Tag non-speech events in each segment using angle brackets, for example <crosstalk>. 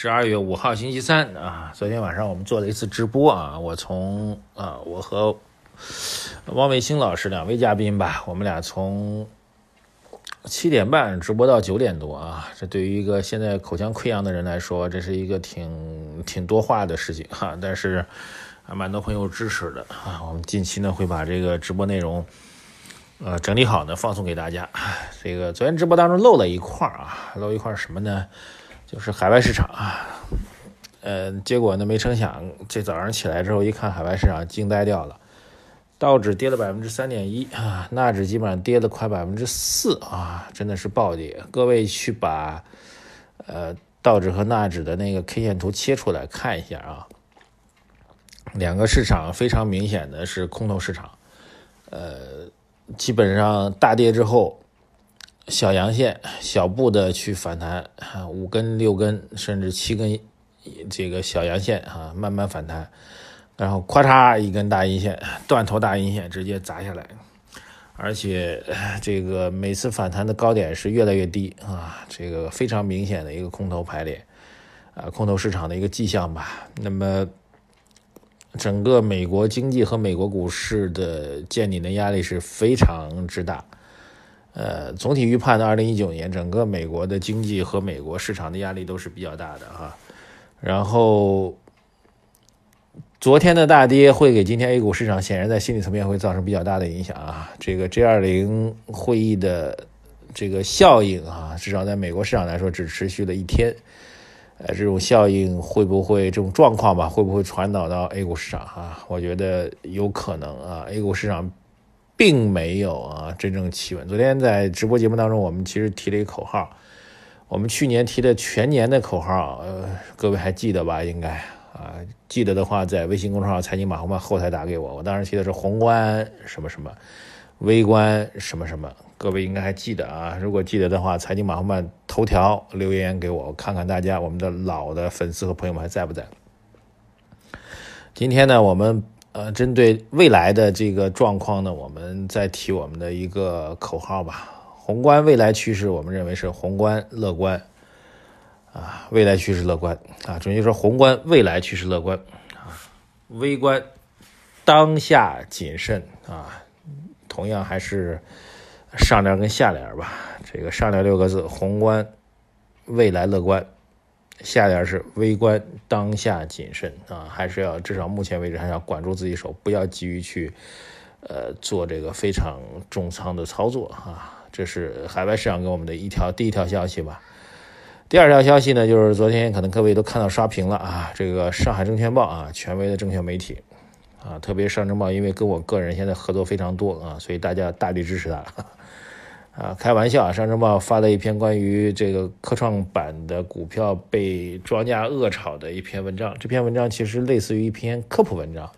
十二月五号星期三啊，昨天晚上我们做了一次直播啊，我从啊，我和汪卫星老师两位嘉宾吧，我们俩从七点半直播到九点多啊，这对于一个现在口腔溃疡的人来说，这是一个挺挺多话的事情哈，但是还蛮多朋友支持的啊，我们近期呢会把这个直播内容呃整理好呢放送给大家。这个昨天直播当中漏了一块儿啊，漏一块什么呢？就是海外市场啊，呃，结果呢，没成想，这早上起来之后一看，海外市场惊呆掉了，道指跌了百分之三点一啊，纳指基本上跌了快百分之四啊，真的是暴跌。各位去把呃道指和纳指的那个 K 线图切出来看一下啊，两个市场非常明显的是空头市场，呃，基本上大跌之后。小阳线，小步的去反弹，啊五根、六根，甚至七根，这个小阳线啊，慢慢反弹，然后咔嚓一根大阴线，断头大阴线直接砸下来，而且这个每次反弹的高点是越来越低啊，这个非常明显的一个空头排列，啊，空头市场的一个迹象吧。那么，整个美国经济和美国股市的见顶的压力是非常之大。呃，总体预判的二零一九年，整个美国的经济和美国市场的压力都是比较大的哈。然后，昨天的大跌会给今天 A 股市场显然在心理层面会造成比较大的影响啊。这个 G 二零会议的这个效应啊，至少在美国市场来说只持续了一天。呃，这种效应会不会这种状况吧，会不会传导到 A 股市场啊？我觉得有可能啊，A 股市场。并没有啊，真正企稳。昨天在直播节目当中，我们其实提了一个口号，我们去年提的全年的口号，呃，各位还记得吧？应该啊，记得的话，在微信公众号“财经马红漫”后台打给我。我当时提的是宏观什么什么，微观什么什么，各位应该还记得啊。如果记得的话，“财经马红漫”头条留言给我，我看看大家我们的老的粉丝和朋友们还在不在。今天呢，我们。呃，针对未来的这个状况呢，我们再提我们的一个口号吧。宏观未来趋势，我们认为是宏观乐观啊，未来趋势乐观啊，准确说宏观未来趋势乐观啊，微观当下谨慎啊。同样还是上联跟下联吧。这个上联六个字，宏观未来乐观。下联是微观当下谨慎啊，还是要至少目前为止还是要管住自己手，不要急于去呃做这个非常重仓的操作啊。这是海外市场给我们的一条第一条消息吧。第二条消息呢，就是昨天可能各位都看到刷屏了啊，这个上海证券报啊，权威的证券媒体啊，特别上证报，因为跟我个人现在合作非常多啊，所以大家大力支持他。啊，开玩笑啊！上证报发了一篇关于这个科创板的股票被庄家恶炒的一篇文章。这篇文章其实类似于一篇科普文章。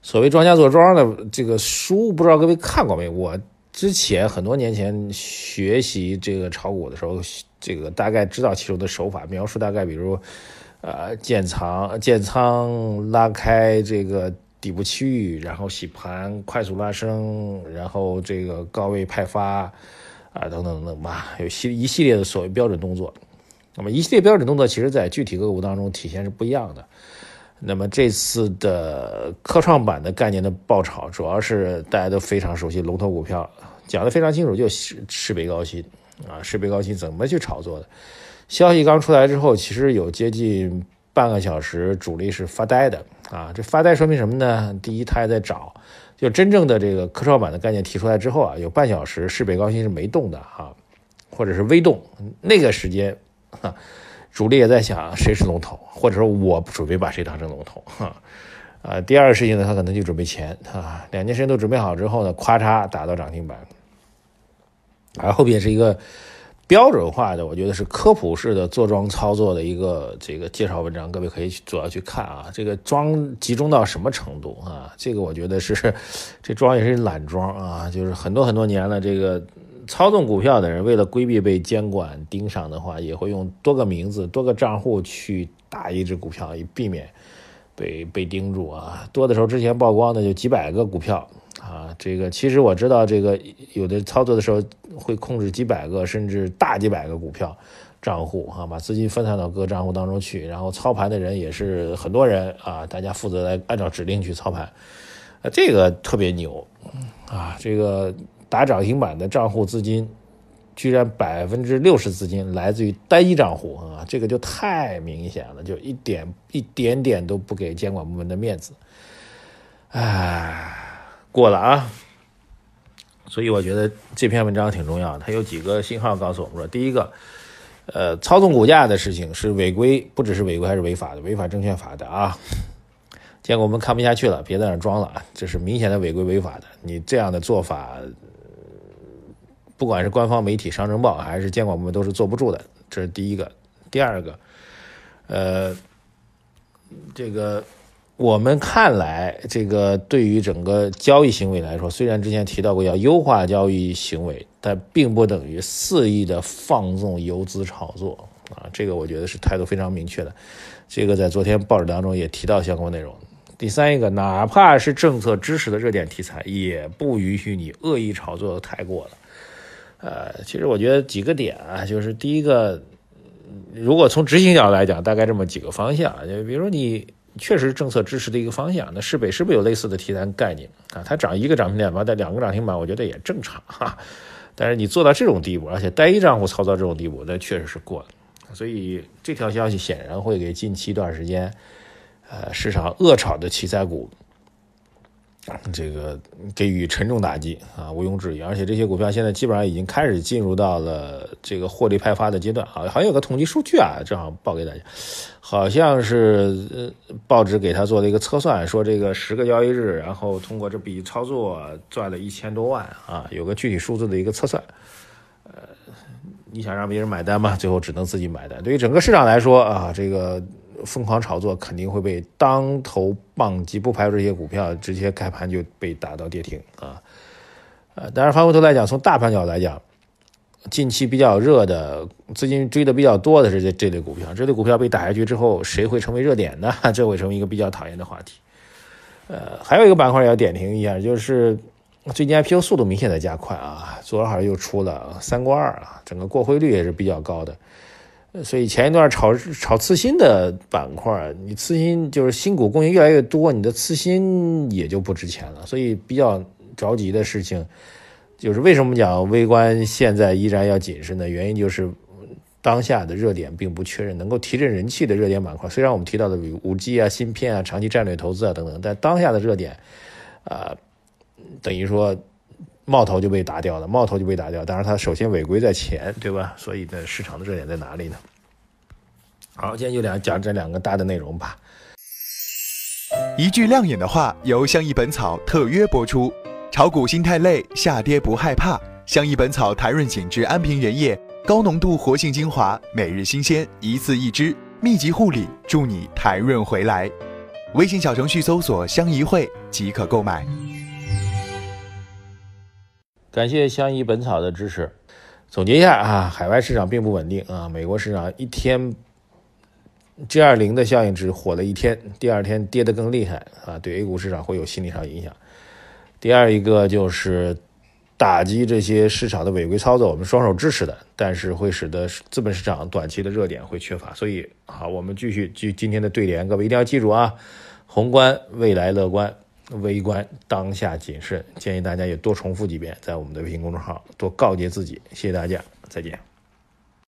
所谓庄家做庄的这个书，不知道各位看过没？我之前很多年前学习这个炒股的时候，这个大概知道其中的手法描述，大概比如，呃，建仓、建仓拉开这个。底部区域，然后洗盘，快速拉升，然后这个高位派发，啊，等等等吧，有系一系列的所谓标准动作。那么一系列标准动作，其实在具体个股当中体现是不一样的。那么这次的科创板的概念的爆炒，主要是大家都非常熟悉龙头股票，讲的非常清楚，就是世北高新啊，世北高新怎么去炒作的？消息刚出来之后，其实有接近。半个小时，主力是发呆的啊！这发呆说明什么呢？第一，他还在找，就真正的这个科创板的概念提出来之后啊，有半小时市北高新是没动的哈，或者是微动。那个时间，哈，主力也在想谁是龙头，或者说我准备把谁当成龙头哈。啊，第二个事情呢，他可能就准备钱啊。两件事情都准备好之后呢，咵嚓打到涨停板，而后边是一个标准化的，我觉得是科普式的做庄操作的一个这个介绍文章，各位可以主要去看啊。这个庄集中到什么程度啊？这个我觉得是 <laughs> 这庄也是懒庄啊，就是很多很多年了，这个操纵股票的人为了规避被监管盯上的话，也会用多个名字、多个账户去打一只股票，以避免被被盯住啊。多的时候之前曝光的就几百个股票。这个其实我知道，这个有的操作的时候会控制几百个甚至大几百个股票账户啊，把资金分散到各个账户当中去，然后操盘的人也是很多人啊，大家负责来按照指令去操盘，啊，这个特别牛啊，这个打涨停板的账户资金居然百分之六十资金来自于单一账户啊，这个就太明显了，就一点一点点都不给监管部门的面子，唉。过了啊，所以我觉得这篇文章挺重要。它有几个信号告诉我们说：第一个，呃，操纵股价的事情是违规，不只是违规，还是违法的，违反证券法的啊。结果我们看不下去了，别在那装了啊，这是明显的违规违法的。你这样的做法，不管是官方媒体《商政报》还是监管部门都是坐不住的。这是第一个。第二个，呃，这个。我们看来，这个对于整个交易行为来说，虽然之前提到过要优化交易行为，但并不等于肆意的放纵游资炒作啊。这个我觉得是态度非常明确的。这个在昨天报纸当中也提到相关内容。第三一个，哪怕是政策支持的热点题材，也不允许你恶意炒作的太过了。呃，其实我觉得几个点啊，就是第一个，如果从执行角度来讲，大概这么几个方向，就比如说你。确实政策支持的一个方向，那市北是不是有类似的题材概念啊？它涨一个涨停板，带两个涨停板，我觉得也正常哈。但是你做到这种地步，而且单一账户操作这种地步，那确实是过了。所以这条消息显然会给近期一段时间，呃，市场恶炒的题材股。这个给予沉重打击啊，毋庸置疑。而且这些股票现在基本上已经开始进入到了这个获利派发的阶段啊。好像有个统计数据啊，正好报给大家，好像是报纸给他做了一个测算，说这个十个交易日，然后通过这笔操作赚了一千多万啊，有个具体数字的一个测算。呃，你想让别人买单嘛，最后只能自己买单。对于整个市场来说啊，这个。疯狂炒作肯定会被当头棒击，不排除这些股票直接开盘就被打到跌停啊！呃，当然，反过头来讲，从大盘角来讲，近期比较热的资金追的比较多的是这这类股票，这类股票被打下去之后，谁会成为热点呢？<laughs> 这会成为一个比较讨厌的话题。呃，还有一个板块要点评一下，就是最近 IPO 速度明显的加快啊，昨儿好像又出了三过二啊，整个过会率也是比较高的。所以前一段炒炒次新的板块，你次新就是新股供应越来越多，你的次新也就不值钱了。所以比较着急的事情，就是为什么讲微观现在依然要谨慎呢？原因就是当下的热点并不确认，能够提振人气的热点板块，虽然我们提到的五 G 啊、芯片啊、长期战略投资啊等等，但当下的热点，啊，等于说。冒头就被打掉了，冒头就被打掉。当然，它首先违规在前，对吧？所以呢，市场的热点在哪里呢？好，今天就两讲这两个大的内容吧。一句亮眼的话，由相宜本草特约播出。炒股心太累，下跌不害怕。相宜本草台润紧致安瓶原液，高浓度活性精华，每日新鲜，一次一支，密集护理，助你台润回来。微信小程序搜索“相宜会”即可购买。感谢相宜本草的支持。总结一下啊，海外市场并不稳定啊，美国市场一天 G 二零的效应只火了一天，第二天跌得更厉害啊，对 A 股市场会有心理上影响。第二一个就是打击这些市场的违规操作，我们双手支持的，但是会使得资本市场短期的热点会缺乏。所以好，我们继续继今天的对联，各位一定要记住啊，宏观未来乐观。微观当下谨慎，建议大家也多重复几遍，在我们的微信公众号多告诫自己。谢谢大家，再见。